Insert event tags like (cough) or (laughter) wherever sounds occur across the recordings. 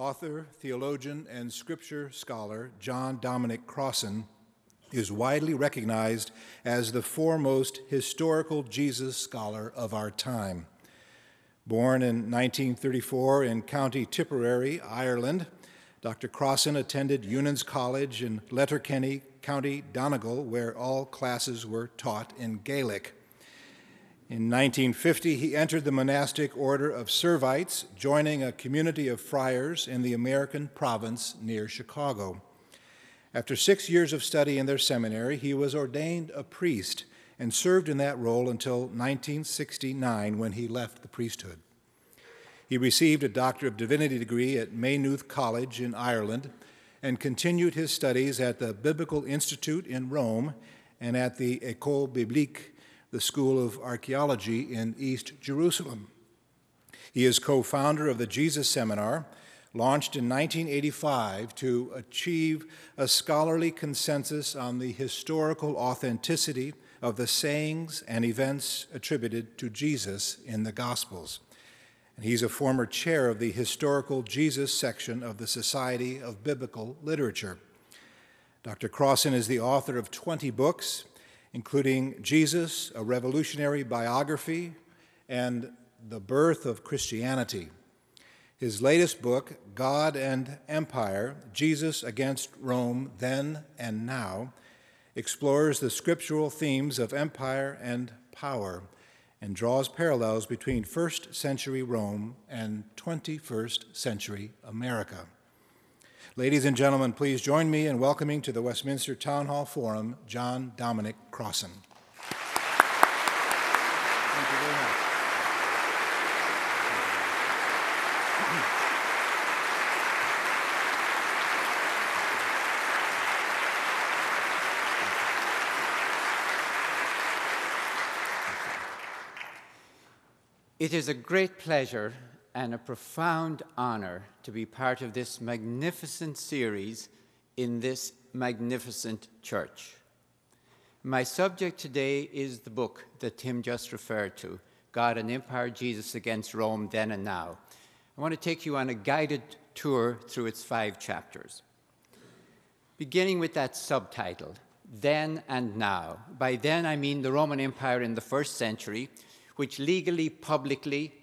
Author, theologian, and scripture scholar John Dominic Crossan is widely recognized as the foremost historical Jesus scholar of our time. Born in 1934 in County Tipperary, Ireland, Dr. Crossan attended Eunan's College in Letterkenny, County Donegal, where all classes were taught in Gaelic. In 1950, he entered the monastic order of Servites, joining a community of friars in the American province near Chicago. After six years of study in their seminary, he was ordained a priest and served in that role until 1969 when he left the priesthood. He received a Doctor of Divinity degree at Maynooth College in Ireland and continued his studies at the Biblical Institute in Rome and at the École Biblique the School of Archaeology in East Jerusalem. He is co founder of the Jesus Seminar, launched in 1985 to achieve a scholarly consensus on the historical authenticity of the sayings and events attributed to Jesus in the Gospels. And he's a former chair of the Historical Jesus section of the Society of Biblical Literature. Dr. Crossan is the author of 20 books including Jesus, a revolutionary biography, and the birth of Christianity. His latest book, God and Empire Jesus Against Rome Then and Now, explores the scriptural themes of empire and power and draws parallels between first century Rome and 21st century America. Ladies and gentlemen, please join me in welcoming to the Westminster Town Hall Forum John Dominic Crossan. It is a great pleasure and a profound honor to be part of this magnificent series in this magnificent church. My subject today is the book that Tim just referred to God and Empire, Jesus Against Rome, Then and Now. I want to take you on a guided tour through its five chapters. Beginning with that subtitle, Then and Now. By then, I mean the Roman Empire in the first century, which legally, publicly,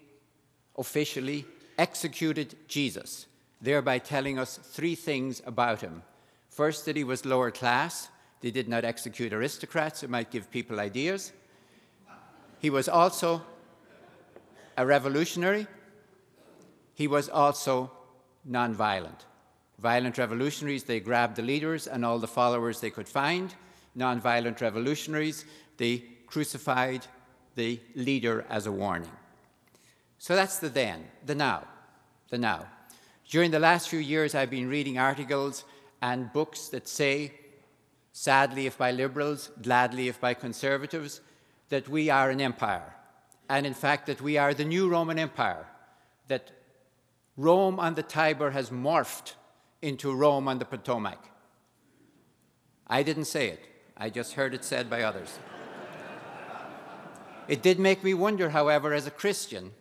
officially executed Jesus, thereby telling us three things about him. First, that he was lower class. They did not execute aristocrats. It might give people ideas. He was also a revolutionary. He was also nonviolent. Violent revolutionaries, they grabbed the leaders and all the followers they could find. Nonviolent revolutionaries, they crucified the leader as a warning. So that's the then, the now, the now. During the last few years, I've been reading articles and books that say, sadly if by liberals, gladly if by conservatives, that we are an empire. And in fact, that we are the new Roman Empire, that Rome on the Tiber has morphed into Rome on the Potomac. I didn't say it, I just heard it said by others. (laughs) it did make me wonder, however, as a Christian,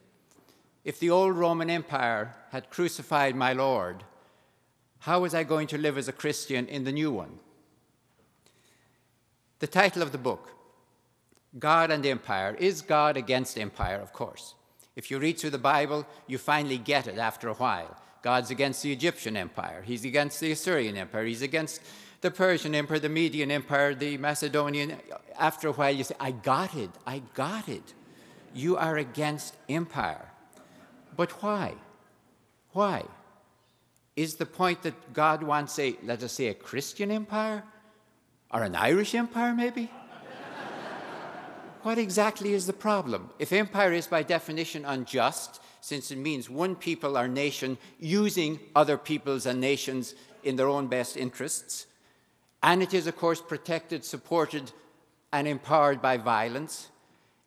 if the old Roman Empire had crucified my Lord, how was I going to live as a Christian in the new one? The title of the book, God and Empire, is God against empire, of course. If you read through the Bible, you finally get it after a while. God's against the Egyptian Empire, He's against the Assyrian Empire, He's against the Persian Empire, the Median Empire, the Macedonian. After a while, you say, I got it, I got it. You are against empire. But why? Why? Is the point that God wants a, let us say, a Christian empire? Or an Irish empire, maybe? what exactly is the problem? If empire is by definition unjust, since it means one people or nation using other peoples and nations in their own best interests, and it is, of course, protected, supported, and empowered by violence,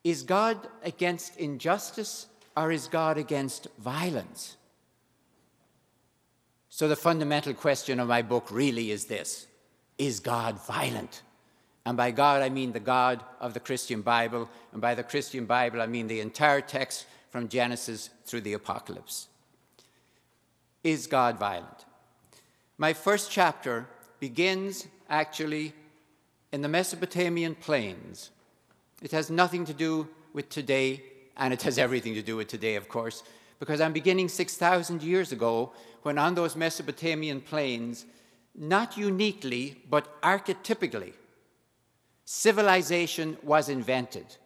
is God against injustice or is God against violence? So, the fundamental question of my book really is this Is God violent? And by God, I mean the God of the Christian Bible. And by the Christian Bible, I mean the entire text from Genesis through the Apocalypse. Is God violent? My first chapter begins actually in the Mesopotamian plains. It has nothing to do with today, and it has everything to do with today, of course, because I'm beginning 6,000 years ago when on those Mesopotamian plains, not uniquely, but archetypically, civilization was invented.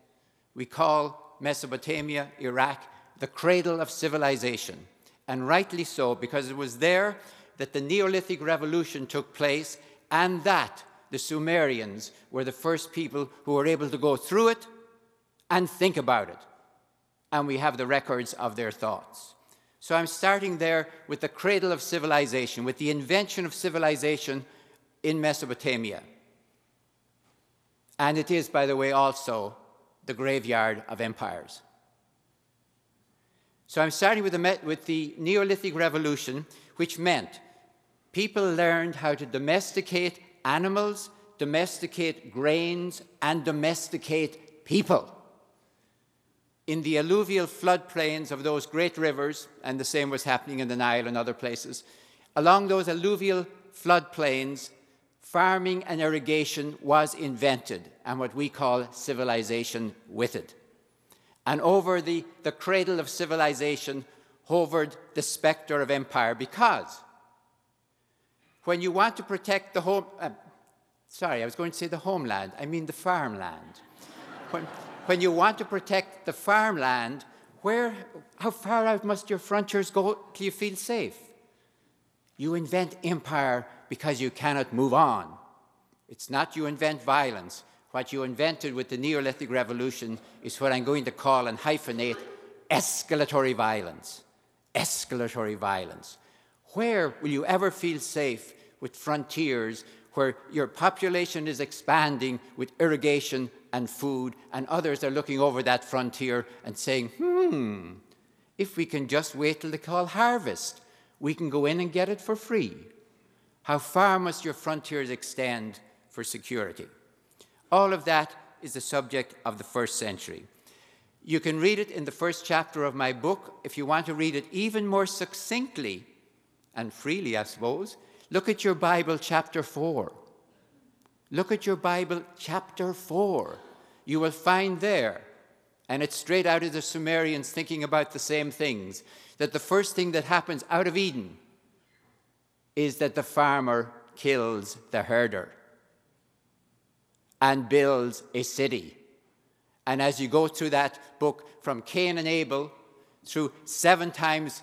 We call Mesopotamia, Iraq, the cradle of civilization, and rightly so, because it was there that the Neolithic Revolution took place and that the Sumerians were the first people who were able to go through it and think about it. And we have the records of their thoughts. So I'm starting there with the cradle of civilization, with the invention of civilization in Mesopotamia. And it is, by the way, also the graveyard of empires. So I'm starting with the, with the Neolithic Revolution, which meant people learned how to domesticate animals, domesticate grains, and domesticate people. In the alluvial floodplains of those great rivers, and the same was happening in the Nile and other places, along those alluvial floodplains, farming and irrigation was invented, and what we call civilization with it. And over the, the cradle of civilization hovered the spectre of empire because when you want to protect the home, uh, sorry, I was going to say the homeland, I mean the farmland. when, when you want to protect the farmland, where, how far out must your frontiers go till you feel safe? You invent empire because you cannot move on. It's not you invent violence. What you invented with the Neolithic Revolution is what I'm going to call and hyphenate escalatory violence. Escalatory violence. Where will you ever feel safe with frontiers where your population is expanding with irrigation and food, and others are looking over that frontier and saying, hmm, if we can just wait till they call harvest, we can go in and get it for free. How far must your frontiers extend for security? All of that is the subject of the first century. You can read it in the first chapter of my book. If you want to read it even more succinctly and freely, I suppose, look at your Bible, chapter 4. Look at your Bible, chapter 4. You will find there, and it's straight out of the Sumerians thinking about the same things, that the first thing that happens out of Eden is that the farmer kills the herder and builds a city. And as you go through that book from Cain and Abel through seven times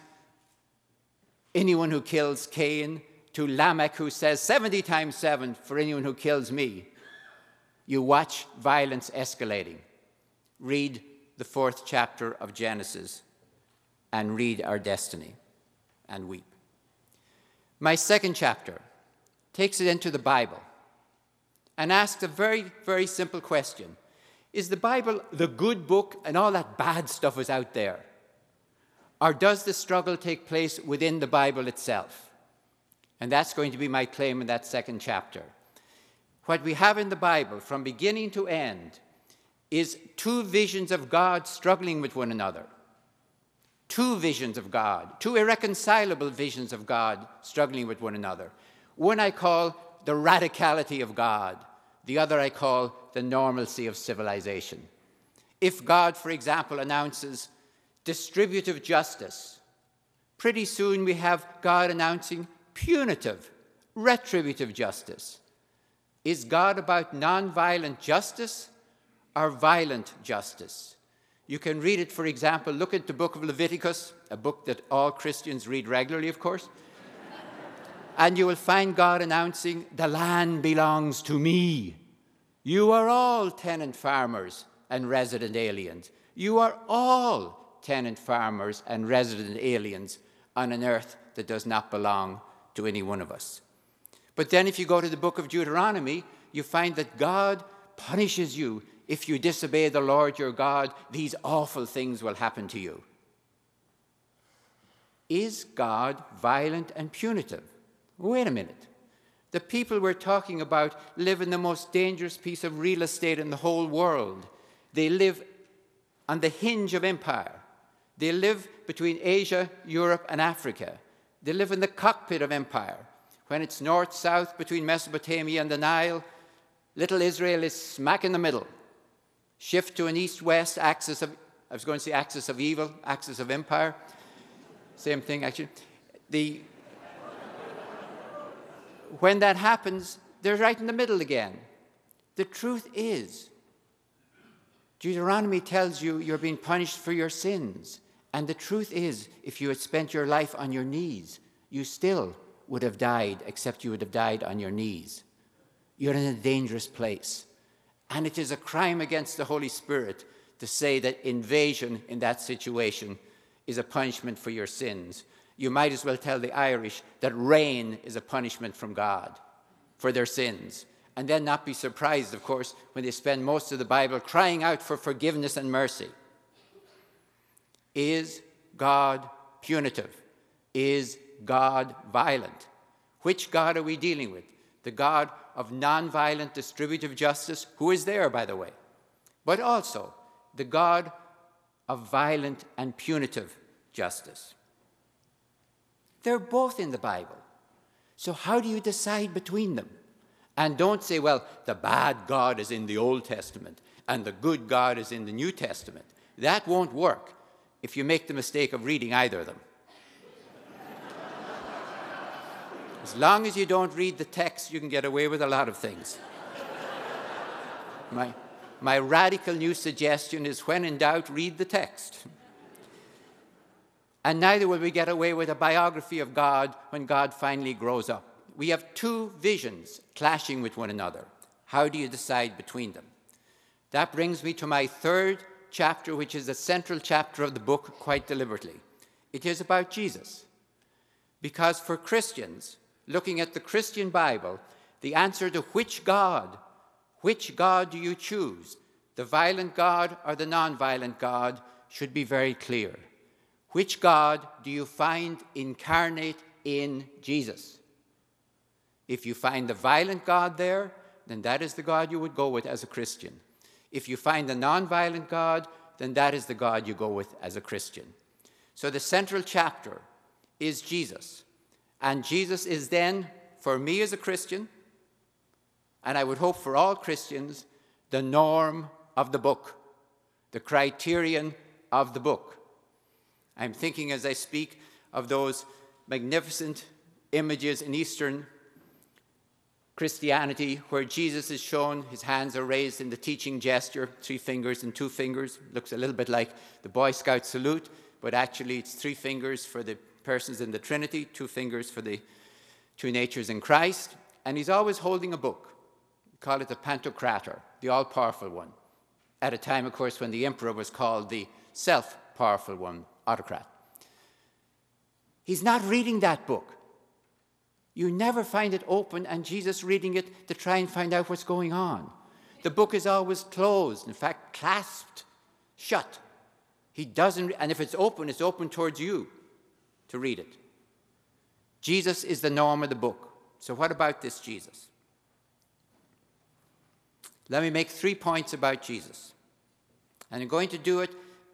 anyone who kills Cain to Lamech, who says 70 times 7 for anyone who kills me, you watch violence escalating. Read the fourth chapter of Genesis and read our destiny and weep. My second chapter takes it into the Bible and asks a very, very simple question Is the Bible the good book and all that bad stuff is out there? Or does the struggle take place within the Bible itself? And that's going to be my claim in that second chapter. What we have in the Bible from beginning to end is two visions of God struggling with one another. Two visions of God, two irreconcilable visions of God struggling with one another. One I call the radicality of God, the other I call the normalcy of civilization. If God, for example, announces distributive justice, pretty soon we have God announcing punitive, retributive justice. Is God about nonviolent justice or violent justice? You can read it, for example, look at the book of Leviticus, a book that all Christians read regularly, of course. (laughs) and you will find God announcing, The land belongs to me. You are all tenant farmers and resident aliens. You are all tenant farmers and resident aliens on an earth that does not belong to any one of us. But then, if you go to the book of Deuteronomy, you find that God punishes you if you disobey the Lord your God. These awful things will happen to you. Is God violent and punitive? Wait a minute. The people we're talking about live in the most dangerous piece of real estate in the whole world. They live on the hinge of empire. They live between Asia, Europe, and Africa. They live in the cockpit of empire. When it's north south between Mesopotamia and the Nile, little Israel is smack in the middle. Shift to an east west axis of, I was going to say axis of evil, axis of empire. Same thing, actually. The, when that happens, they're right in the middle again. The truth is, Deuteronomy tells you you're being punished for your sins. And the truth is, if you had spent your life on your knees, you still would have died, except you would have died on your knees. You're in a dangerous place. And it is a crime against the Holy Spirit to say that invasion in that situation is a punishment for your sins. You might as well tell the Irish that rain is a punishment from God for their sins. And then not be surprised, of course, when they spend most of the Bible crying out for forgiveness and mercy. Is God punitive? Is God violent? Which God are we dealing with? The God of nonviolent distributive justice, who is there, by the way, but also the God of violent and punitive justice. They're both in the Bible. So, how do you decide between them? And don't say, well, the bad God is in the Old Testament and the good God is in the New Testament. That won't work if you make the mistake of reading either of them. As long as you don't read the text, you can get away with a lot of things. my, my radical new suggestion is when in doubt, read the text. And neither will we get away with a biography of God when God finally grows up. We have two visions clashing with one another. How do you decide between them? That brings me to my third chapter, which is the central chapter of the book, quite deliberately. It is about Jesus. Because for Christians, looking at the Christian Bible, the answer to which God, which God do you choose, the violent God or the non-violent God, should be very clear. Which God do you find incarnate in Jesus? If you find the violent God there, then that is the God you would go with as a Christian. If you find the non-violent God, then that is the God you go with as a Christian. So the central chapter is Jesus. And Jesus is then, for me as a Christian, and I would hope for all Christians, the norm of the book, the criterion of the book. I'm thinking as I speak of those magnificent images in Eastern Christianity where Jesus is shown, his hands are raised in the teaching gesture, three fingers and two fingers. Looks a little bit like the Boy Scout salute, but actually it's three fingers for the persons in the Trinity, two fingers for the two natures in Christ, and he's always holding a book. We call it the Pantocrator, the all powerful one. At a time, of course, when the emperor was called the self powerful one, autocrat. He's not reading that book. You never find it open and Jesus reading it to try and find out what's going on. The book is always closed, in fact, clasped shut. He doesn't, and if it's open, it's open towards you to read it. Jesus is the norm of the book. So, what about this Jesus? Let me make three points about Jesus. And I'm going to do it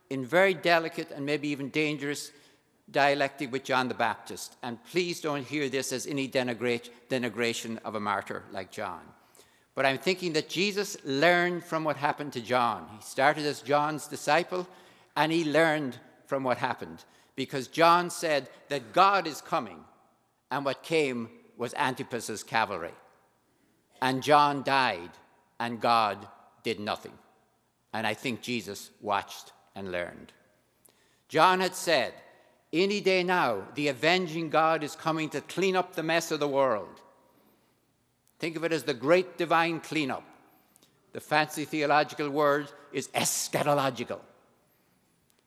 in very delicate and maybe even dangerous dialectic with John the Baptist. And please don't hear this as any denigration of a martyr like John. But I'm thinking that Jesus learned from what happened to John. He started as John's disciple, and he learned from what happened because John said that God is coming, and what came was Antipas's cavalry. And John died, and God did nothing. And I think Jesus watched and learned. John had said, Any day now, the avenging God is coming to clean up the mess of the world. Think of it as the great divine cleanup. The fancy theological word is eschatological.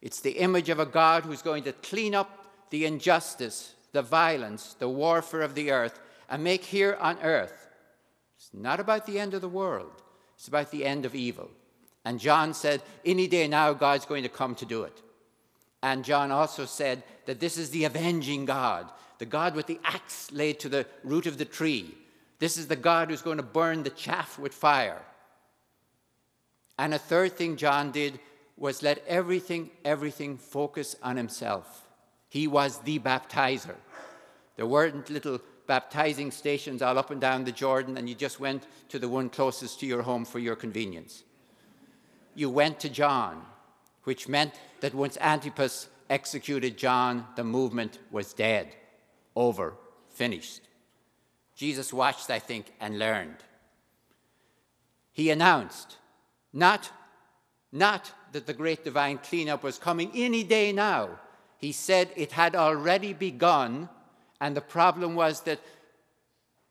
It's the image of a God who's going to clean up the injustice, the violence, the warfare of the earth, and make here on earth. It's not about the end of the world, it's about the end of evil. And John said, Any day now, God's going to come to do it. And John also said that this is the avenging God, the God with the axe laid to the root of the tree. This is the God who's going to burn the chaff with fire. And a third thing John did was let everything, everything focus on himself. He was the baptizer. There weren't little baptizing stations all up and down the Jordan, and you just went to the one closest to your home for your convenience. You went to John, which meant that once Antipas executed John, the movement was dead, over, finished. Jesus watched, I think, and learned. He announced, not, not that the great divine cleanup was coming any day now. He said it had already begun, and the problem was that,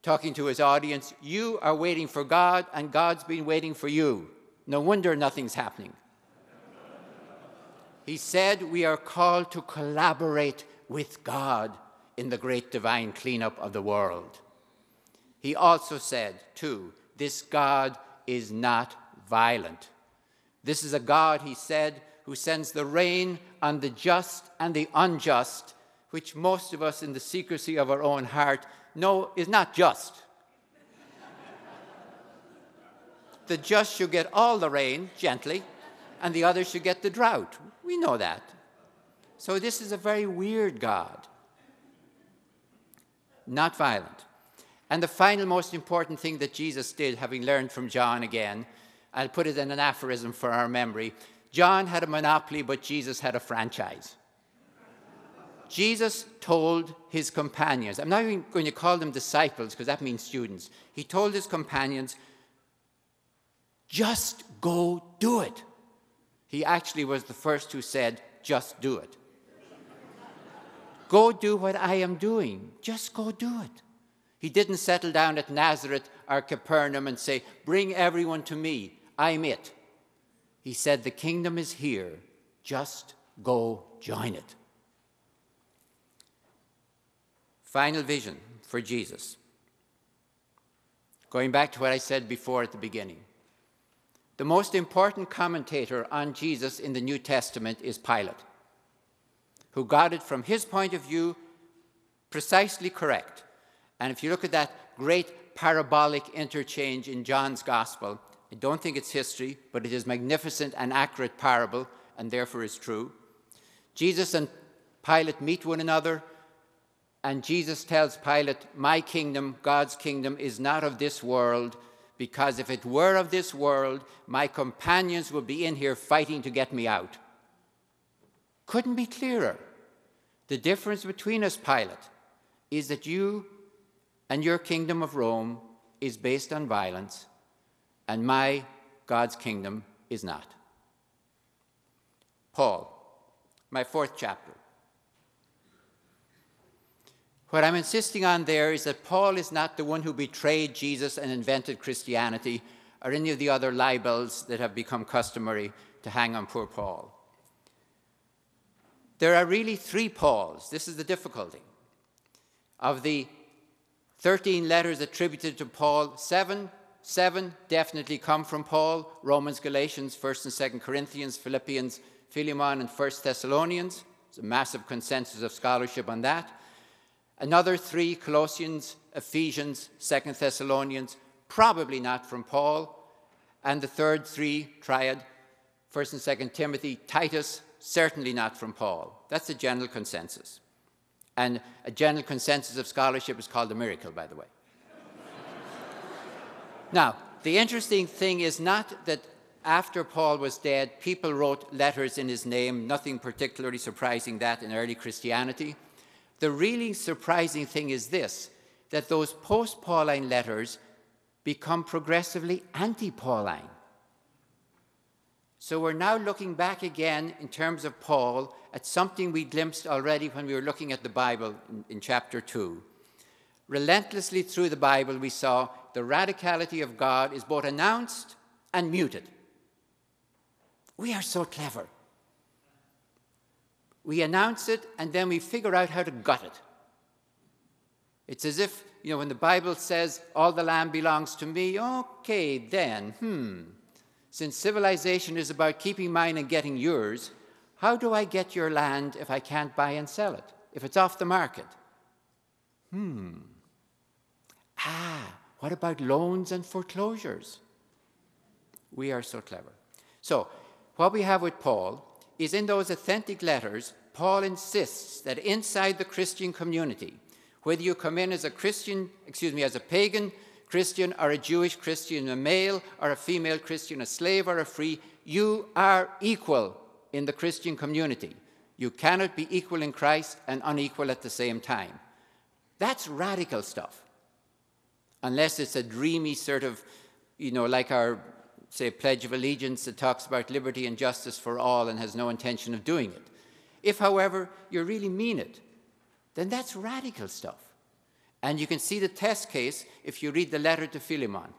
talking to his audience, you are waiting for God, and God's been waiting for you. No wonder nothing's happening. He said we are called to collaborate with God in the great divine cleanup of the world. He also said, too, this God is not violent. This is a God, he said, who sends the rain on the just and the unjust, which most of us in the secrecy of our own heart know is not just. the just should get all the rain gently, and the others should get the drought. We know that. So this is a very weird God. Not violent. And the final most important thing that Jesus did, having learned from John again, I'll put it in an aphorism for our memory John had a monopoly, but Jesus had a franchise. Jesus told his companions, I'm not even going to call them disciples because that means students. He told his companions, just go do it. He actually was the first who said, just do it. go do what I am doing. Just go do it. He didn't settle down at Nazareth or Capernaum and say, Bring everyone to me. I'm it. He said, The kingdom is here. Just go join it. Final vision for Jesus. Going back to what I said before at the beginning. The most important commentator on Jesus in the New Testament is Pilate, who got it from his point of view precisely correct. And if you look at that great parabolic interchange in John's Gospel, I don't think it's history, but it is magnificent and accurate parable, and therefore is true. Jesus and Pilate meet one another, and Jesus tells Pilate, My kingdom, God's kingdom, is not of this world, because if it were of this world, my companions would be in here fighting to get me out. Couldn't be clearer. The difference between us, Pilate, is that you and your kingdom of Rome is based on violence, and my God's kingdom is not. Paul, my fourth chapter. What I'm insisting on there is that Paul is not the one who betrayed Jesus and invented Christianity or any of the other libels that have become customary to hang on poor Paul. There are really three Pauls. This is the difficulty. Of the 13 letters attributed to Paul, seven, seven definitely come from Paul Romans, Galatians, 1st and 2nd Corinthians, Philippians, Philemon, and 1st Thessalonians. There's a massive consensus of scholarship on that. Another three Colossians, Ephesians, 2nd Thessalonians, probably not from Paul. And the third three, triad, 1st and 2nd Timothy, Titus, certainly not from Paul. That's a general consensus. And a general consensus of scholarship is called a miracle, by the way. (laughs) now, the interesting thing is not that after Paul was dead, people wrote letters in his name, nothing particularly surprising that in early Christianity. The really surprising thing is this that those post Pauline letters become progressively anti Pauline. So we're now looking back again in terms of Paul at something we glimpsed already when we were looking at the Bible in, in, chapter 2. Relentlessly through the Bible, we saw the radicality of God is both announced and muted. We are so clever. We announce it and then we figure out how to gut it. It's as if, you know, when the Bible says, all the land belongs to me, okay, then, hmm, since civilization is about keeping mine and getting yours, how do I get your land if I can't buy and sell it? If it's off the market? Hmm. Ah, what about loans and foreclosures? We are so clever. So, what we have with Paul is in those authentic letters, Paul insists that inside the Christian community, Whether you come in as a Christian, excuse me, as a pagan Christian or a Jewish Christian, a male or a female Christian, a slave or a free, you are equal in the Christian community. You cannot be equal in Christ and unequal at the same time. That's radical stuff. Unless it's a dreamy sort of, you know, like our, say, Pledge of Allegiance that talks about liberty and justice for all and has no intention of doing it. If, however, you really mean it, then that's radical stuff. And you can see the test case if you read the letter to Philemon,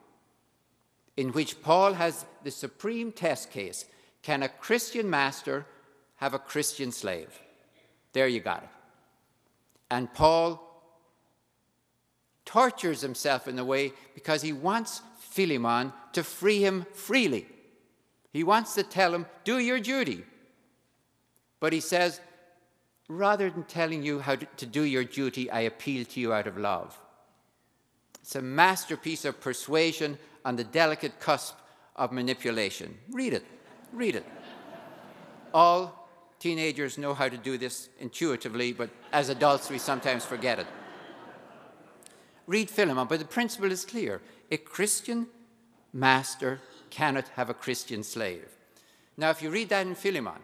in which Paul has the supreme test case can a Christian master have a Christian slave? There you got it. And Paul tortures himself in a way because he wants Philemon to free him freely. He wants to tell him, do your duty. But he says, rather than telling you how to do your duty, I appeal to you out of love. It's a masterpiece of persuasion on the delicate cusp of manipulation. Read it. Read it. All teenagers know how to do this intuitively, but as adults, we sometimes forget it. Read Philemon, but the principle is clear. A Christian master cannot have a Christian slave. Now, if you read that in Philemon,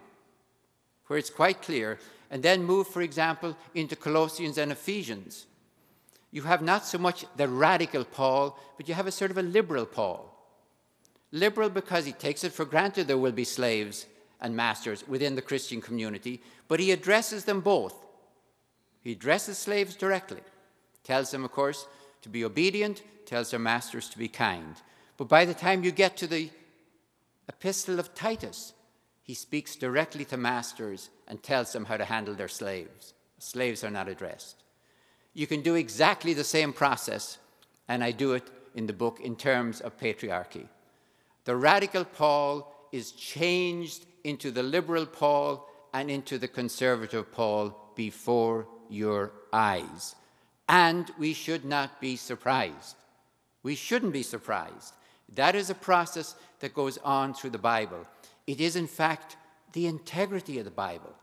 where it's quite clear and then move, for example, into Colossians and Ephesians, you have not so much the radical Paul, but you have a sort of a liberal Paul. Liberal because he takes it for granted there will be slaves and masters within the Christian community, but he addresses them both. He addresses slaves directly, tells them, of course, to be obedient, tells their masters to be kind. But by the time you get to the epistle of Titus, he speaks directly to masters and tells them how to handle their slaves. Slaves are not addressed. You can do exactly the same process, and I do it in the book in terms of patriarchy. The radical Paul is changed into the liberal Paul and into the conservative Paul before your eyes. And we should not be surprised. We shouldn't be surprised. That is a process that goes on through the Bible. It is, in fact, the integrity of the Bible.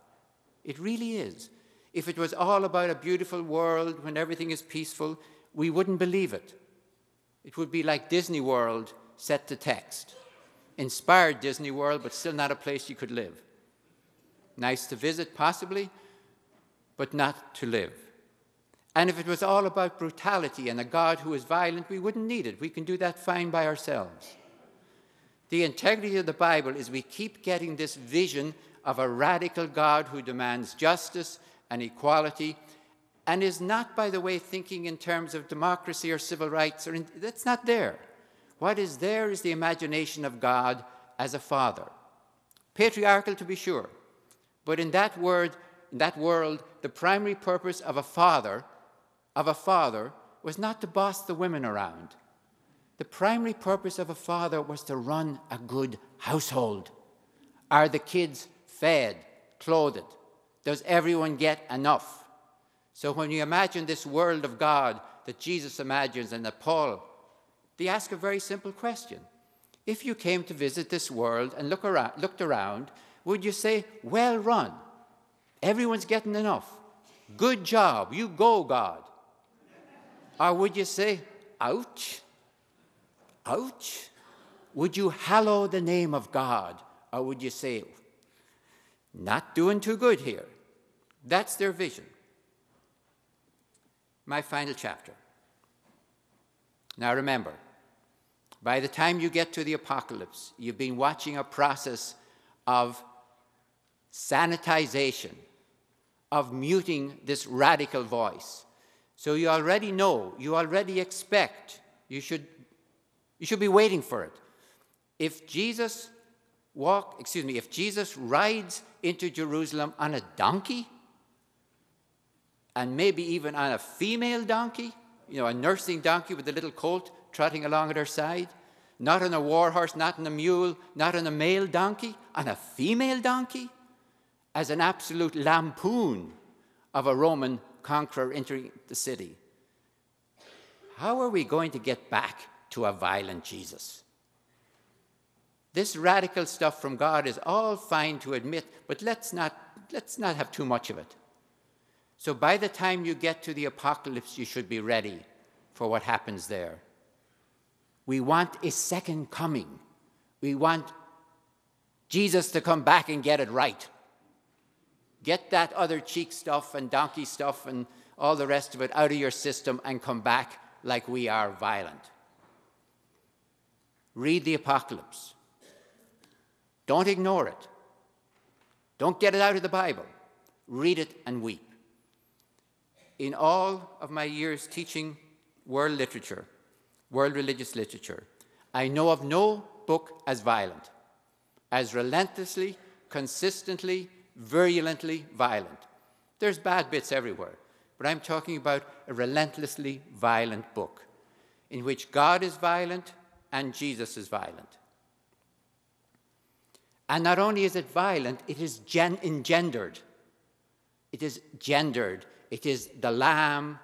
It really is. If it was all about a beautiful world when everything is peaceful, we wouldn't believe it. It would be like Disney World set to text. Inspired Disney World, but still not a place you could live. Nice to visit, possibly, but not to live. And if it was all about brutality and a God who is violent, we wouldn't need it. We can do that fine by ourselves. The integrity of the Bible is we keep getting this vision of a radical God who demands justice and equality and is not, by the way, thinking in terms of democracy or civil rights. Or in, that's not there. What is there is the imagination of God as a father. Patriarchal, to be sure. But in that word, in that world, the primary purpose of a father, of a father, was not to boss the women around. The primary purpose of a father was to run a good household. Are the kids fed, clothed? Does everyone get enough? So when you imagine this world of God that Jesus imagines and that Paul, they ask a very simple question. If you came to visit this world and look around, looked around, would you say, well run? Everyone's getting enough. Good job. You go, God. Or would you say, ouch? Ouch! Would you hallow the name of God? Or would you say, not doing too good here? That's their vision. My final chapter. Now remember, by the time you get to the apocalypse, you've been watching a process of sanitization, of muting this radical voice. So you already know, you already expect, you should you should be waiting for it. If Jesus walk, excuse me, if Jesus rides into Jerusalem on a donkey, and maybe even on a female donkey, you know, a nursing donkey with a little colt trotting along at her side, not on a war horse, not on a mule, not on a male donkey, on a female donkey, as an absolute lampoon of a Roman conqueror entering the city. How are we going to get back to a violent Jesus. This radical stuff from God is all fine to admit, but let's not, let's not have too much of it. So by the time you get to the apocalypse, you should be ready for what happens there. We want a second coming. We want Jesus to come back and get it right. Get that other cheek stuff and donkey stuff and all the rest of it out of your system and come back like we are violent. Read the apocalypse. Don't ignore it. Don't get it out of the Bible. Read it and weep. In all of my years teaching world literature, world religious literature, I know of no book as violent, as relentlessly, consistently, virulently violent. There's bad bits everywhere, but I'm talking about a relentlessly violent book in which God is violent and Jesus is violent. And not only is it violent, it is gen- engendered. It is gendered. It is the lamb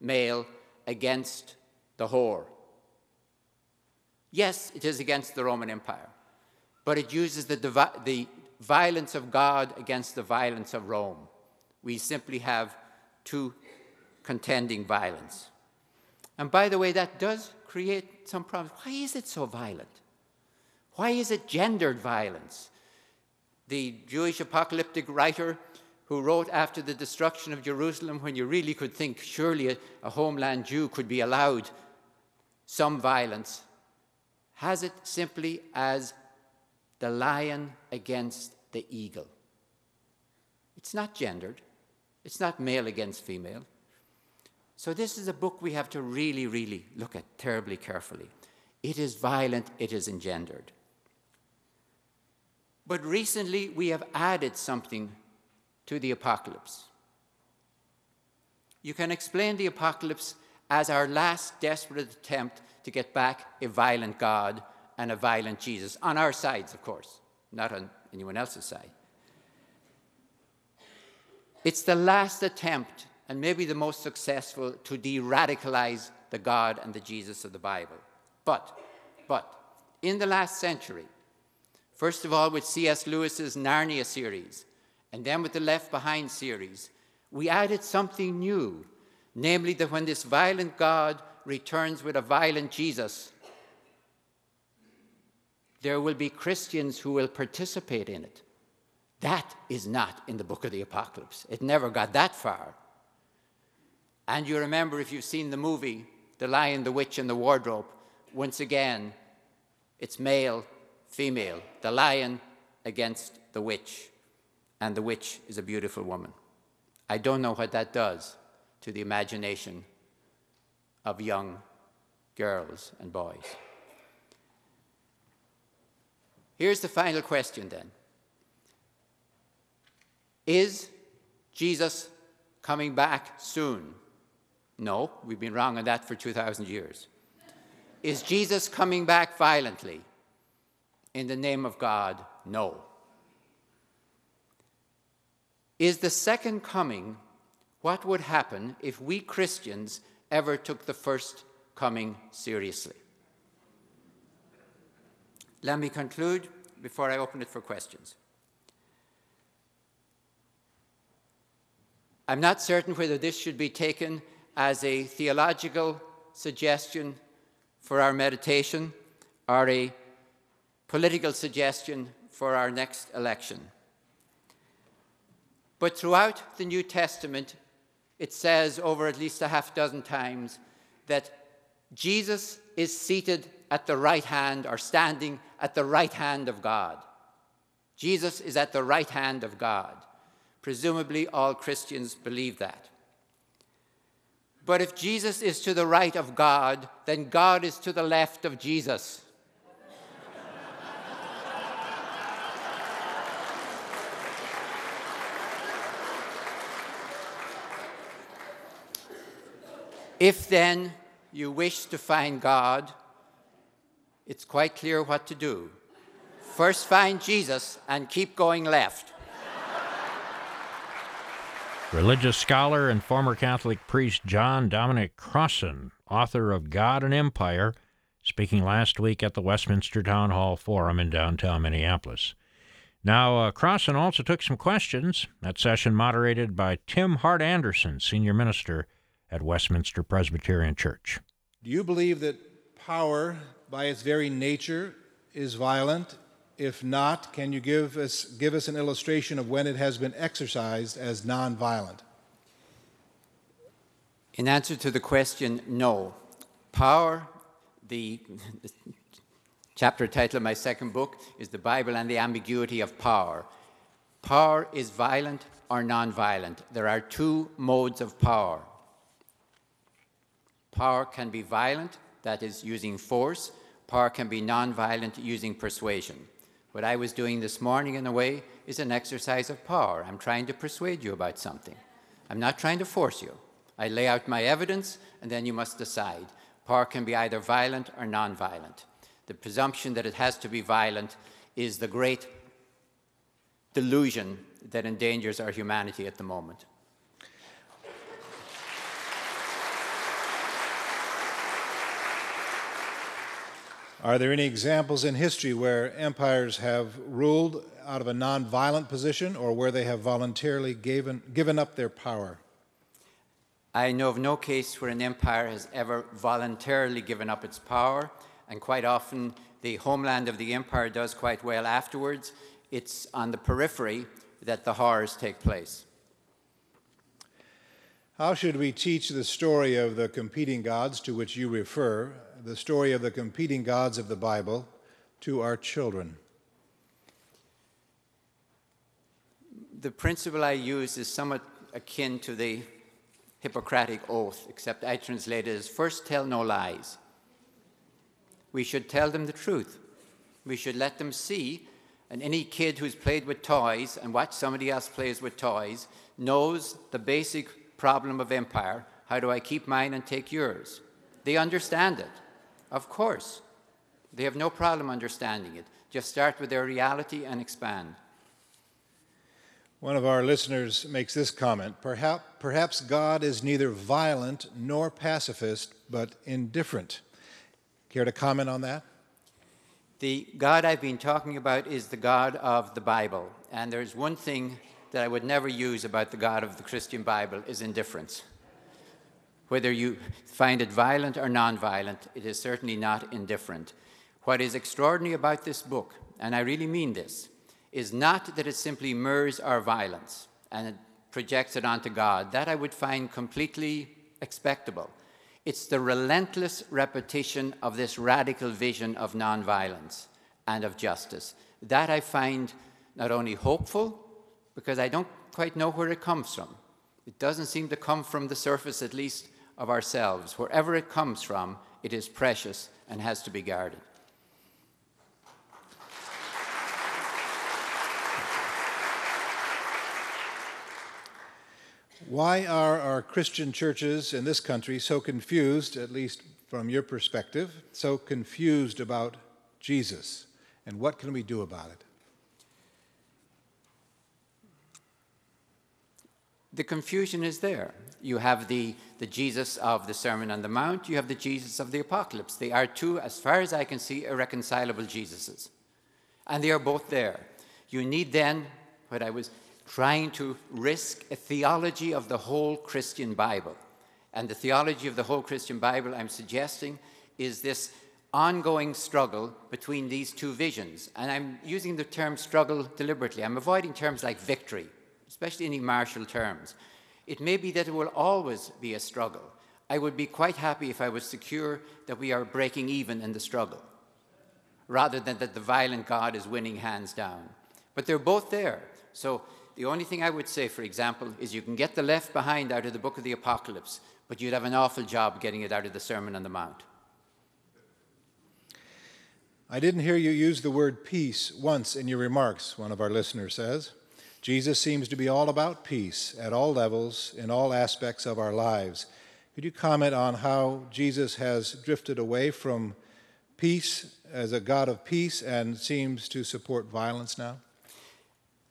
male against the whore. Yes, it is against the Roman Empire, but it uses the, the violence of God against the violence of Rome. We simply have two contending violence. And by the way, that does create some problems. Why is it so violent? Why is it gendered violence? The Jewish apocalyptic writer who wrote after the destruction of Jerusalem, when you really could think surely a, a homeland Jew could be allowed some violence, has it simply as the lion against the eagle. It's not gendered, it's not male against female. So, this is a book we have to really, really look at terribly carefully. It is violent, it is engendered. But recently, we have added something to the apocalypse. You can explain the apocalypse as our last desperate attempt to get back a violent God and a violent Jesus, on our sides, of course, not on anyone else's side. It's the last attempt, and maybe the most successful, to de radicalize the God and the Jesus of the Bible. But, but, in the last century, first of all with C.S. Lewis's Narnia series, and then with the Left Behind series, we added something new, namely that when this violent God returns with a violent Jesus, there will be Christians who will participate in it. That is not in the book of the Apocalypse. It never got that far. And you remember, if you've seen the movie, The Lion, the Witch, and the Wardrobe, once again, it's male, female, the lion against the witch. And the witch is a beautiful woman. I don't know what that does to the imagination of young girls and boys. Here's the final question then Is Jesus coming back soon? No, we've been wrong on that for 2,000 years. Is Jesus coming back violently? In the name of God, no. Is the second coming what would happen if we Christians ever took the first coming seriously? Let me conclude before I open it for questions. I'm not certain whether this should be taken as a theological suggestion for our meditation or a political suggestion for our next election. But throughout the New Testament, it says over at least a half dozen times that Jesus is seated at the right hand or standing at the right hand of God. Jesus is at the right hand of God. Presumably, all Christians believe that. But if Jesus is to the right of God, then God is to the left of Jesus. if then you wish to find God, it's quite clear what to do. First, find Jesus and keep going left. Religious scholar and former Catholic priest John Dominic Crossan, author of God and Empire, speaking last week at the Westminster Town Hall Forum in downtown Minneapolis. Now, uh, Crossan also took some questions. That session moderated by Tim Hart Andersen, senior minister at Westminster Presbyterian Church. Do you believe that power, by its very nature, is violent? If not, can you give us, give us an illustration of when it has been exercised as nonviolent? In answer to the question, no. Power, the, (laughs) chapter title of my second book is The Bible and the Ambiguity of Power. Power is violent or nonviolent. There are two modes of power. Power can be violent, that is, using force. Power can be nonviolent, using persuasion. What I was doing this morning, in a way, is an exercise of power. I'm trying to persuade you about something. I'm not trying to force you. I lay out my evidence, and then you must decide. Power can be either violent or nonviolent. The presumption that it has to be violent is the great delusion that endangers our humanity at the moment. Are there any examples in history where empires have ruled out of a nonviolent position or where they have voluntarily given, given up their power? I know of no case where an empire has ever voluntarily given up its power, and quite often the homeland of the empire does quite well afterwards. It's on the periphery that the horrors take place. How should we teach the story of the competing gods to which you refer the story of the competing gods of the Bible to our children? The principle I use is somewhat akin to the Hippocratic Oath, except I translate it as first tell no lies. We should tell them the truth. We should let them see, and any kid who's played with toys and watched somebody else plays with toys knows the basic problem of empire. How do I keep mine and take yours? They understand it. Of course. They have no problem understanding it. Just start with their reality and expand. One of our listeners makes this comment perhaps, perhaps God is neither violent nor pacifist, but indifferent. Care to comment on that? The God I've been talking about is the God of the Bible. And there's one thing that I would never use about the God of the Christian Bible is indifference. Whether you find it violent or nonviolent, it is certainly not indifferent. What is extraordinary about this book, and I really mean this, is not that it simply mirrors our violence and projects it onto God. That I would find completely expectable. It's the relentless repetition of this radical vision of nonviolence and of justice. That I find not only hopeful, because I don't quite know where it comes from. It doesn't seem to come from the surface, at least, of ourselves. Wherever it comes from, it is precious and has to be guarded. Why are our Christian churches in this country so confused, at least from your perspective, so confused about Jesus? And what can we do about it? The confusion is there. You have the, the Jesus of the Sermon on the Mount, you have the Jesus of the Apocalypse. They are two, as far as I can see, irreconcilable Jesuses. And they are both there. You need then what I was trying to risk a theology of the whole Christian Bible. And the theology of the whole Christian Bible I'm suggesting is this ongoing struggle between these two visions. And I'm using the term struggle deliberately. I'm avoiding terms like victory especially in martial terms. It may be that it will always be a struggle. I would be quite happy if I was secure that we are breaking even in the struggle, rather than that the violent God is winning hands down. But they're both there. So the only thing I would say, for example, is you can get the left behind out of the book of the Apocalypse, but you'd have an awful job getting it out of the Sermon on the Mount. I didn't hear you use the word peace once in your remarks, one of our listeners says. Jesus seems to be all about peace at all levels, in all aspects of our lives. Could you comment on how Jesus has drifted away from peace as a God of peace and seems to support violence now?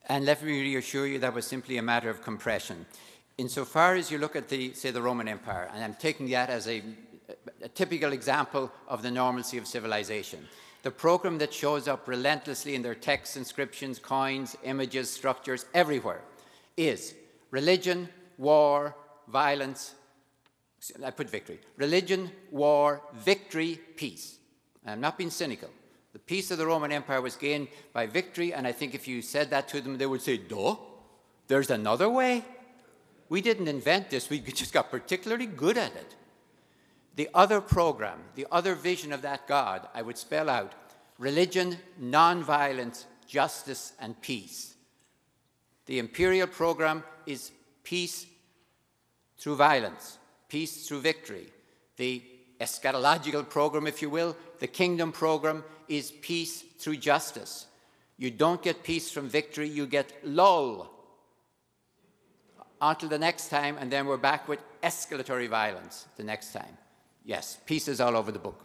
And let me reassure you that was simply a matter of compression. Insofar as you look at the, say, the Roman Empire, and I'm taking that as a, a typical example of the normalcy of civilization. The program that shows up relentlessly in their texts, inscriptions, coins, images, structures, everywhere, is religion, war, violence. I put victory. Religion, war, victory, peace. I'm not being cynical. The peace of the Roman Empire was gained by victory, and I think if you said that to them, they would say, Duh, there's another way. We didn't invent this, we (laughs) just got particularly good at it. The other program, the other vision of that God, I would spell out religion, nonviolence, justice, and peace. The imperial program is peace through violence, peace through victory. The eschatological program, if you will, the kingdom program is peace through justice. You don't get peace from victory, you get lull until the next time, and then we're back with escalatory violence the next time. Yes, pieces all over the book.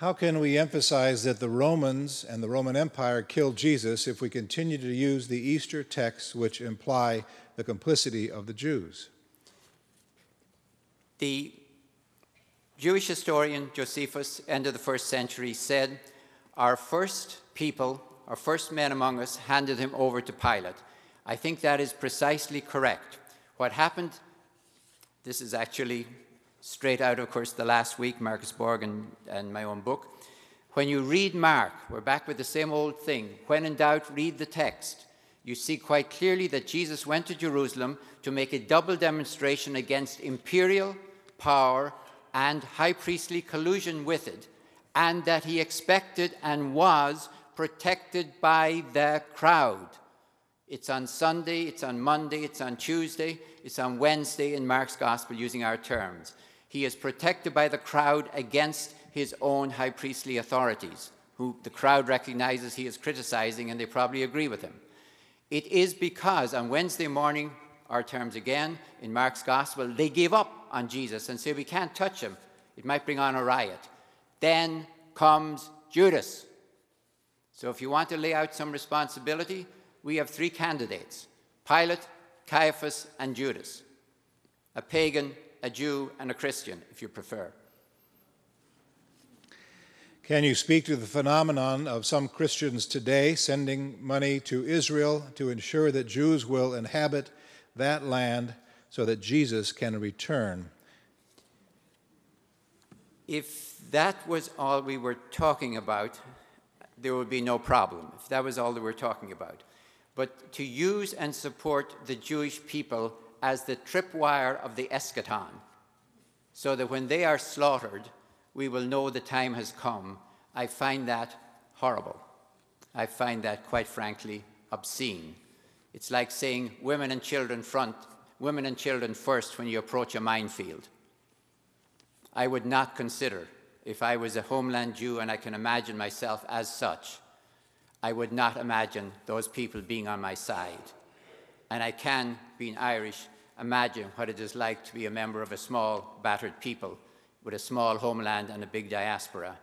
How can we emphasize that the Romans and the Roman Empire killed Jesus if we continue to use the Easter texts which imply the complicity of the Jews? The Jewish historian Josephus, end of the first century, said, Our first people, our first men among us, handed him over to Pilate. I think that is precisely correct. What happened, this is actually straight out, of course, the last week, Marcus Borg and, and my own book. When you read Mark, we're back with the same old thing. When in doubt, read the text. You see quite clearly that Jesus went to Jerusalem to make a double demonstration against imperial power and high priestly collusion with it, and that he expected and was protected by the crowd. It's on Sunday, it's on Monday, it's on Tuesday, it's on Wednesday in Mark's Gospel using our terms. He is protected by the crowd against his own high priestly authorities, who the crowd recognizes he is criticizing, and they probably agree with him. It is because on Wednesday morning, our terms again, in Mark's Gospel, they give up on Jesus and say, We can't touch him. It might bring on a riot. Then comes Judas. So if you want to lay out some responsibility, we have three candidates Pilate, Caiaphas, and Judas. A pagan, a Jew, and a Christian, if you prefer. Can you speak to the phenomenon of some Christians today sending money to Israel to ensure that Jews will inhabit that land so that Jesus can return? If that was all we were talking about, there would be no problem, if that was all that we're talking about. But to use and support the Jewish people as the tripwire of the eschaton, so that when they are slaughtered, we will know the time has come. I find that horrible. I find that, quite frankly, obscene. It's like saying women and children front, women and children first when you approach a minefield. I would not consider, if I was a homeland Jew and I can imagine myself as such, I would not imagine those people being on my side. And I can, being Irish, imagine what it is like to be a member of a small, battered people with a small homeland and a big diaspora.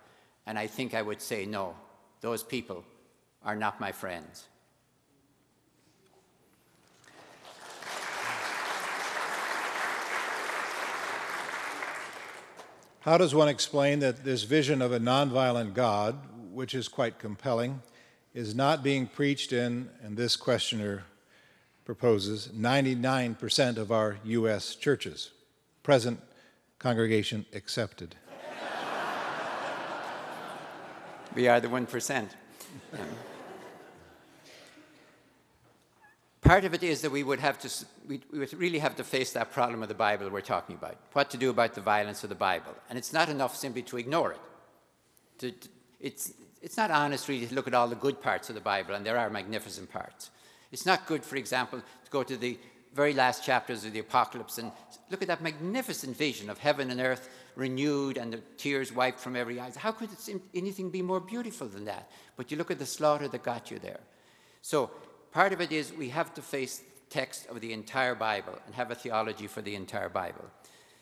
And I think I would say, no, those people are not my friends. How does one explain that this vision of a nonviolent God, which is quite compelling, is not being preached in, and this questioner proposes, 99% of our U.S. churches, present congregation accepted? We are the 1%. Part of it is that we would have to, we, we would really have to face that problem of the Bible we're talking about. What to do about the violence of the Bible. And it's not enough simply to ignore it. To, to, it's, it's not honest really to look at all the good parts of the Bible, and there are magnificent parts. It's not good, for example, to go to the very last chapters of the Apocalypse and look at that magnificent vision of heaven and earth renewed and the tears wiped from every eye. How could anything be more beautiful than that? But you look at the slaughter that got you there. So part of it is we have to face the text of the entire Bible and have a theology for the entire Bible.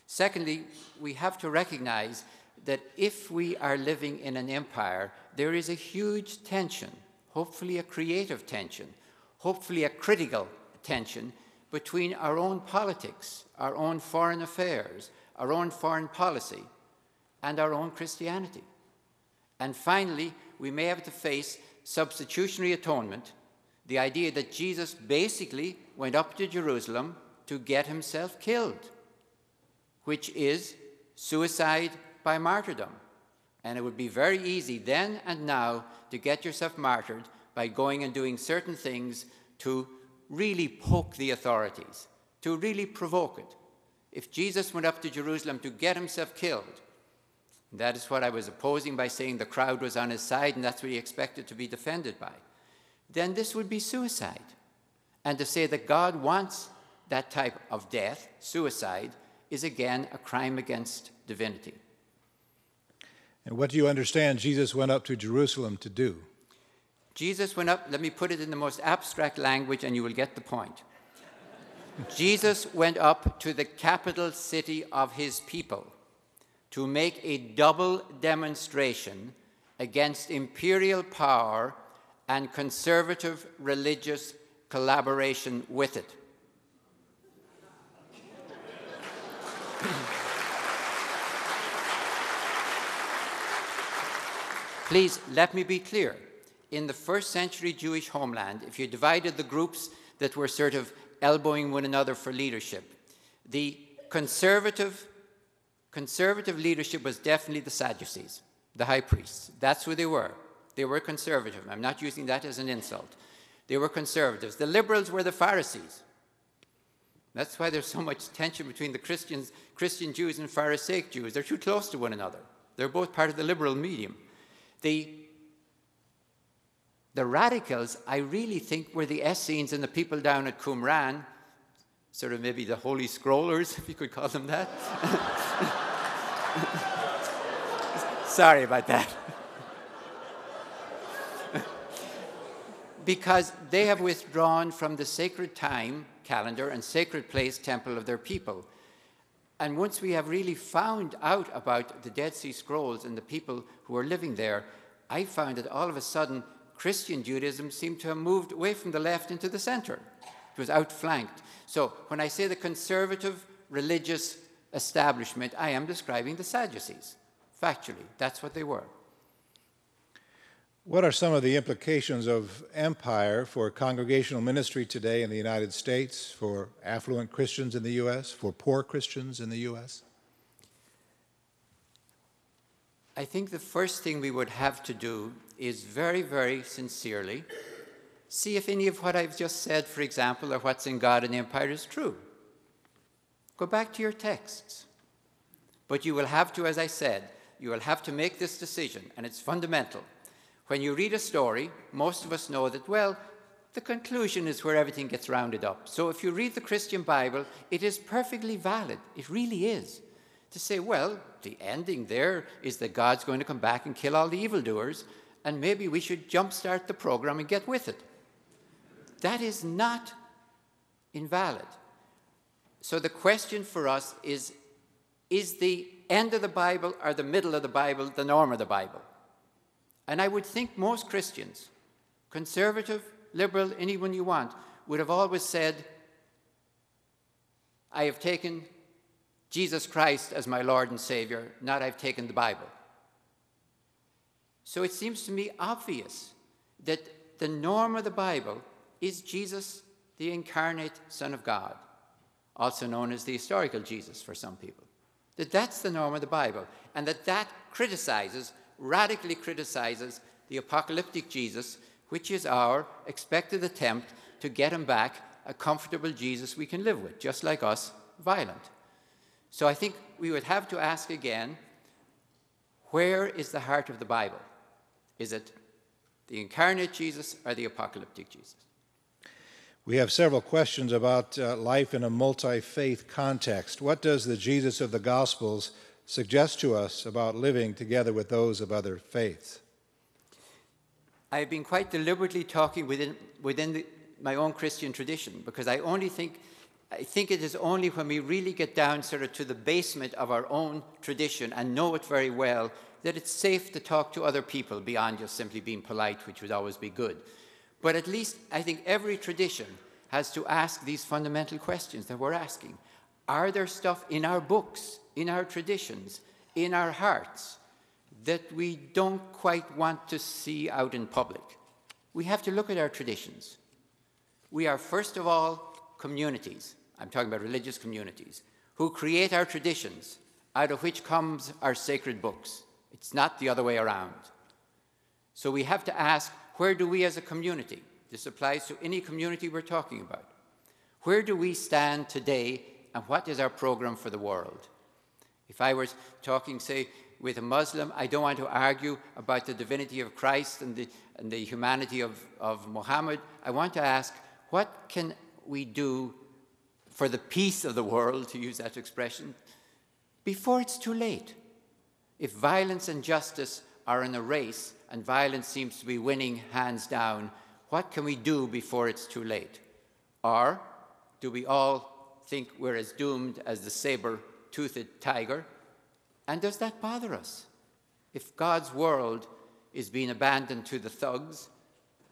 Secondly, we have to recognize that if we are living in an empire, there is a huge tension, hopefully a creative tension, hopefully a critical tension between our own politics, our own foreign affairs, our own foreign policy, and our own Christianity. And finally, we may have to face substitutionary atonement, the idea that Jesus basically went up to Jerusalem to get himself killed, which is suicide by martyrdom. And it would be very easy then and now to get yourself martyred by going and doing certain things to really poke the authorities, to really provoke it. If Jesus went up to Jerusalem to get himself killed, that is what I was opposing by saying the crowd was on his side and that's what he expected to be defended by. Then this would be suicide. And to say that God wants that type of death, suicide, is again a crime against divinity. And what do you understand Jesus went up to Jerusalem to do? Jesus went up, let me put it in the most abstract language and you will get the point. Jesus went up to the capital city of his people to make a double demonstration against imperial power and conservative religious collaboration with it. Please let me be clear. In the first century Jewish homeland, if you divided the groups that were sort of elbowing one another for leadership, the conservative conservative leadership was definitely the Sadducees, the high priests. That's who they were. They were conservative. I'm not using that as an insult. They were conservatives. The liberals were the Pharisees. That's why there's so much tension between the Christians, Christian Jews and Pharisaic Jews. They're too close to one another. They're both part of the liberal medium. The, the radicals, I really think, were the Essenes and the people down at Qumran, sort of maybe the Holy Scrollers, (laughs) if you could call them that. (laughs) Sorry about that. because they have withdrawn from the sacred time calendar and sacred place temple of their people. And once we have really found out about the Dead Sea Scrolls and the people who are living there, I found that all of a sudden Christian Judaism seemed to have moved away from the left into the center. It was outflanked. So when I say the conservative religious establishment, I am describing the Sadducees. Factually, that's what they were. What are some of the implications of empire for congregational ministry today in the United States, for affluent Christians in the U.S., for poor Christians in the U.S.? I think the first thing we would have to do is very, very sincerely see if any of what I've just said, for example, or what's in God and Empire is true. Go back to your texts. But you will have to, as I said, you will have to make this decision, and it's fundamental. When you read a story, most of us know that, well, the conclusion is where everything gets rounded up. So if you read the Christian Bible, it is perfectly valid. It really is. To say, well, the ending there is that God's going to come back and kill all the evildoers, and maybe we should jumpstart the program and get with it. That is not invalid. So the question for us is is the end of the Bible or the middle of the Bible the norm of the Bible? And I would think most Christians, conservative, liberal, anyone you want, would have always said, I have taken Jesus Christ as my Lord and Savior, not I've taken the Bible. So it seems to me obvious that the norm of the Bible is Jesus, the incarnate Son of God also known as the historical Jesus for some people. That that's the norm of the Bible, and that that criticizes, radically criticizes, the apocalyptic Jesus, which is our expected attempt to get him back a comfortable Jesus we can live with, just like us, violent. So I think we would have to ask again where is the heart of the Bible? Is it the incarnate Jesus or the apocalyptic Jesus? We have several questions about uh, life in a multi faith context. What does the Jesus of the Gospels suggest to us about living together with those of other faiths? I've been quite deliberately talking within, within the, my own Christian tradition because I only think, I think it is only when we really get down sort of to the basement of our own tradition and know it very well that it's safe to talk to other people beyond just simply being polite, which would always be good. But at least I think every tradition has to ask these fundamental questions that we're asking. Are there stuff in our books, in our traditions, in our hearts that we don't quite want to see out in public. We have to look at our traditions. We are, first of all, communities. I'm talking about religious communities who create our traditions, out of which comes our sacred books. It's not the other way around. So we have to ask where do we as a community, this applies to any community we're talking about, where do we stand today and what is our program for the world? If I was talking, say, with a Muslim, I don't want to argue about the divinity of Christ and the, and the humanity of, of Muhammad. I want to ask, what can we do for the peace of the world, to use that expression, before it's too late? If violence and justice are in a race and violence seems to be winning hands down, what can we do before it's too late? Or do we all think we're as doomed as the saber toothed tiger? And does that bother us? If God's world is being abandoned to the thugs,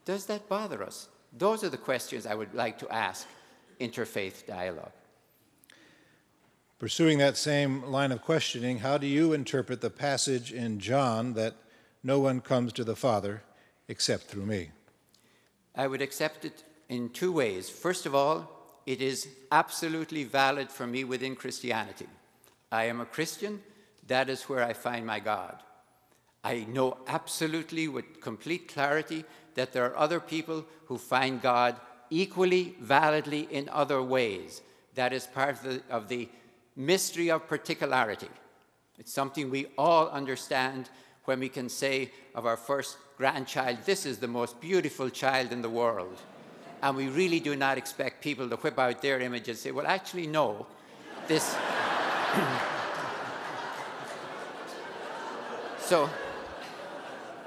does that bother us? Those are the questions I would like to ask interfaith dialogue. Pursuing that same line of questioning, how do you interpret the passage in John that no one comes to the Father except through me? I would accept it in two ways. First of all, it is absolutely valid for me within Christianity. I am a Christian, that is where I find my God. I know absolutely with complete clarity that there are other people who find God equally validly in other ways. That is part of the, of the mystery of particularity. It's something we all understand when we can say of our first grandchild, This is the most beautiful child in the world. And we really do not expect people to whip out their image and say, Well, actually, no. This. (laughs) so,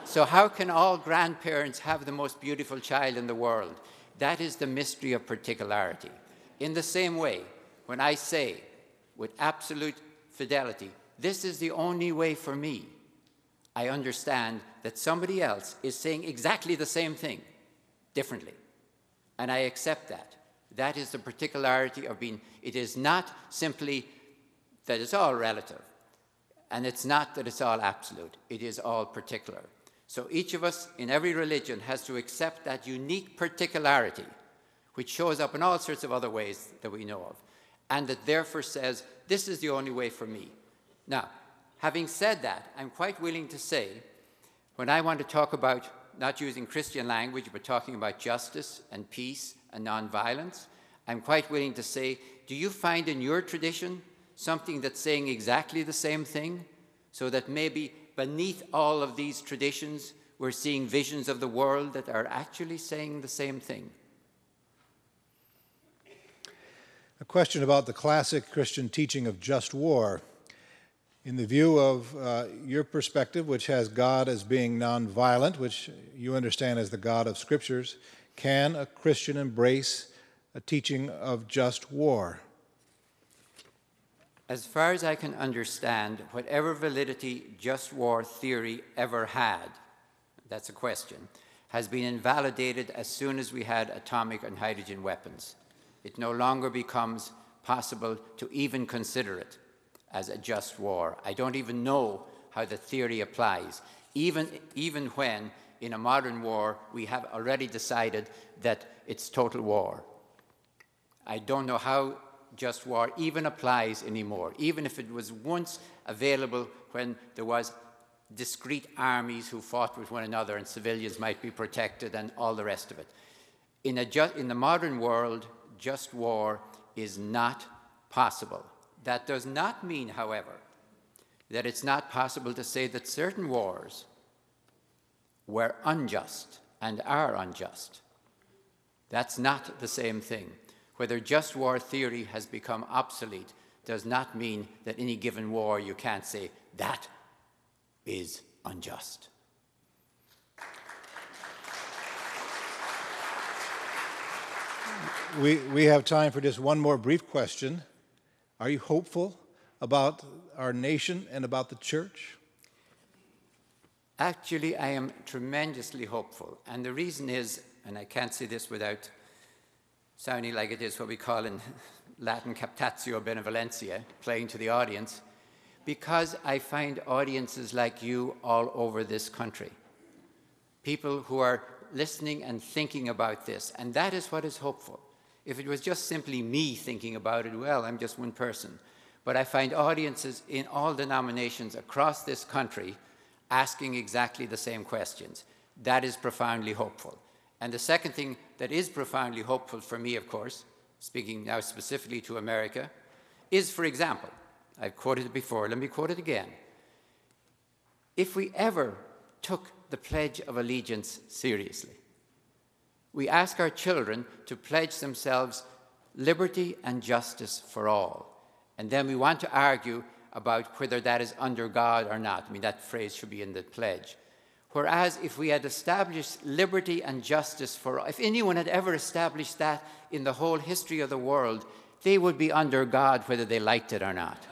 so, how can all grandparents have the most beautiful child in the world? That is the mystery of particularity. In the same way, when I say with absolute fidelity, this is the only way for me, I understand that somebody else is saying exactly the same thing differently. And I accept that. That is the particularity of being, it is not simply that it's all relative, and it's not that it's all absolute, it is all particular. So each of us in every religion has to accept that unique particularity, which shows up in all sorts of other ways that we know of, and that therefore says, This is the only way for me. Now, having said that, I'm quite willing to say, when I want to talk about not using Christian language, but talking about justice and peace and nonviolence, I'm quite willing to say, do you find in your tradition something that's saying exactly the same thing? So that maybe beneath all of these traditions, we're seeing visions of the world that are actually saying the same thing. A question about the classic Christian teaching of just war. In the view of uh, your perspective, which has God as being nonviolent, which you understand as the God of Scriptures, can a Christian embrace a teaching of just war? As far as I can understand, whatever validity just war theory ever had, that's a question, has been invalidated as soon as we had atomic and hydrogen weapons. It no longer becomes possible to even consider it as a just war. I don't even know how the theory applies, even, even when in a modern war we have already decided that it's total war. I don't know how just war even applies anymore, even if it was once available when there was discrete armies who fought with one another and civilians might be protected and all the rest of it. In, ju- in the modern world, just war is not possible. That does not mean, however, that it's not possible to say that certain wars were unjust and are unjust. That's not the same thing. Whether just war theory has become obsolete does not mean that any given war you can't say that is unjust. We, we have time for just one more brief question. Are you hopeful about our nation and about the church? Actually, I am tremendously hopeful. And the reason is, and I can't say this without sounding like it is what we call in (laughs) Latin captatio benevolentia, playing to the audience. because I find audiences like you all over this country. People who are listening and thinking about this, and that is what is hopeful. If it was just simply me thinking about it, well, I'm just one person. But I find audiences in all denominations across this country asking exactly the same questions. That is profoundly hopeful. And the second thing that is profoundly hopeful for me, of course, speaking now specifically to America, is, for example, I've quoted it before, let me quote it again. If we ever took the Pledge of Allegiance seriously, we ask our children to pledge themselves liberty and justice for all. And then we want to argue about whether that is under God or not. I mean, that phrase should be in the pledge. Whereas if we had established liberty and justice for all, if anyone had ever established that in the whole history of the world, they would be under God whether they liked it or not.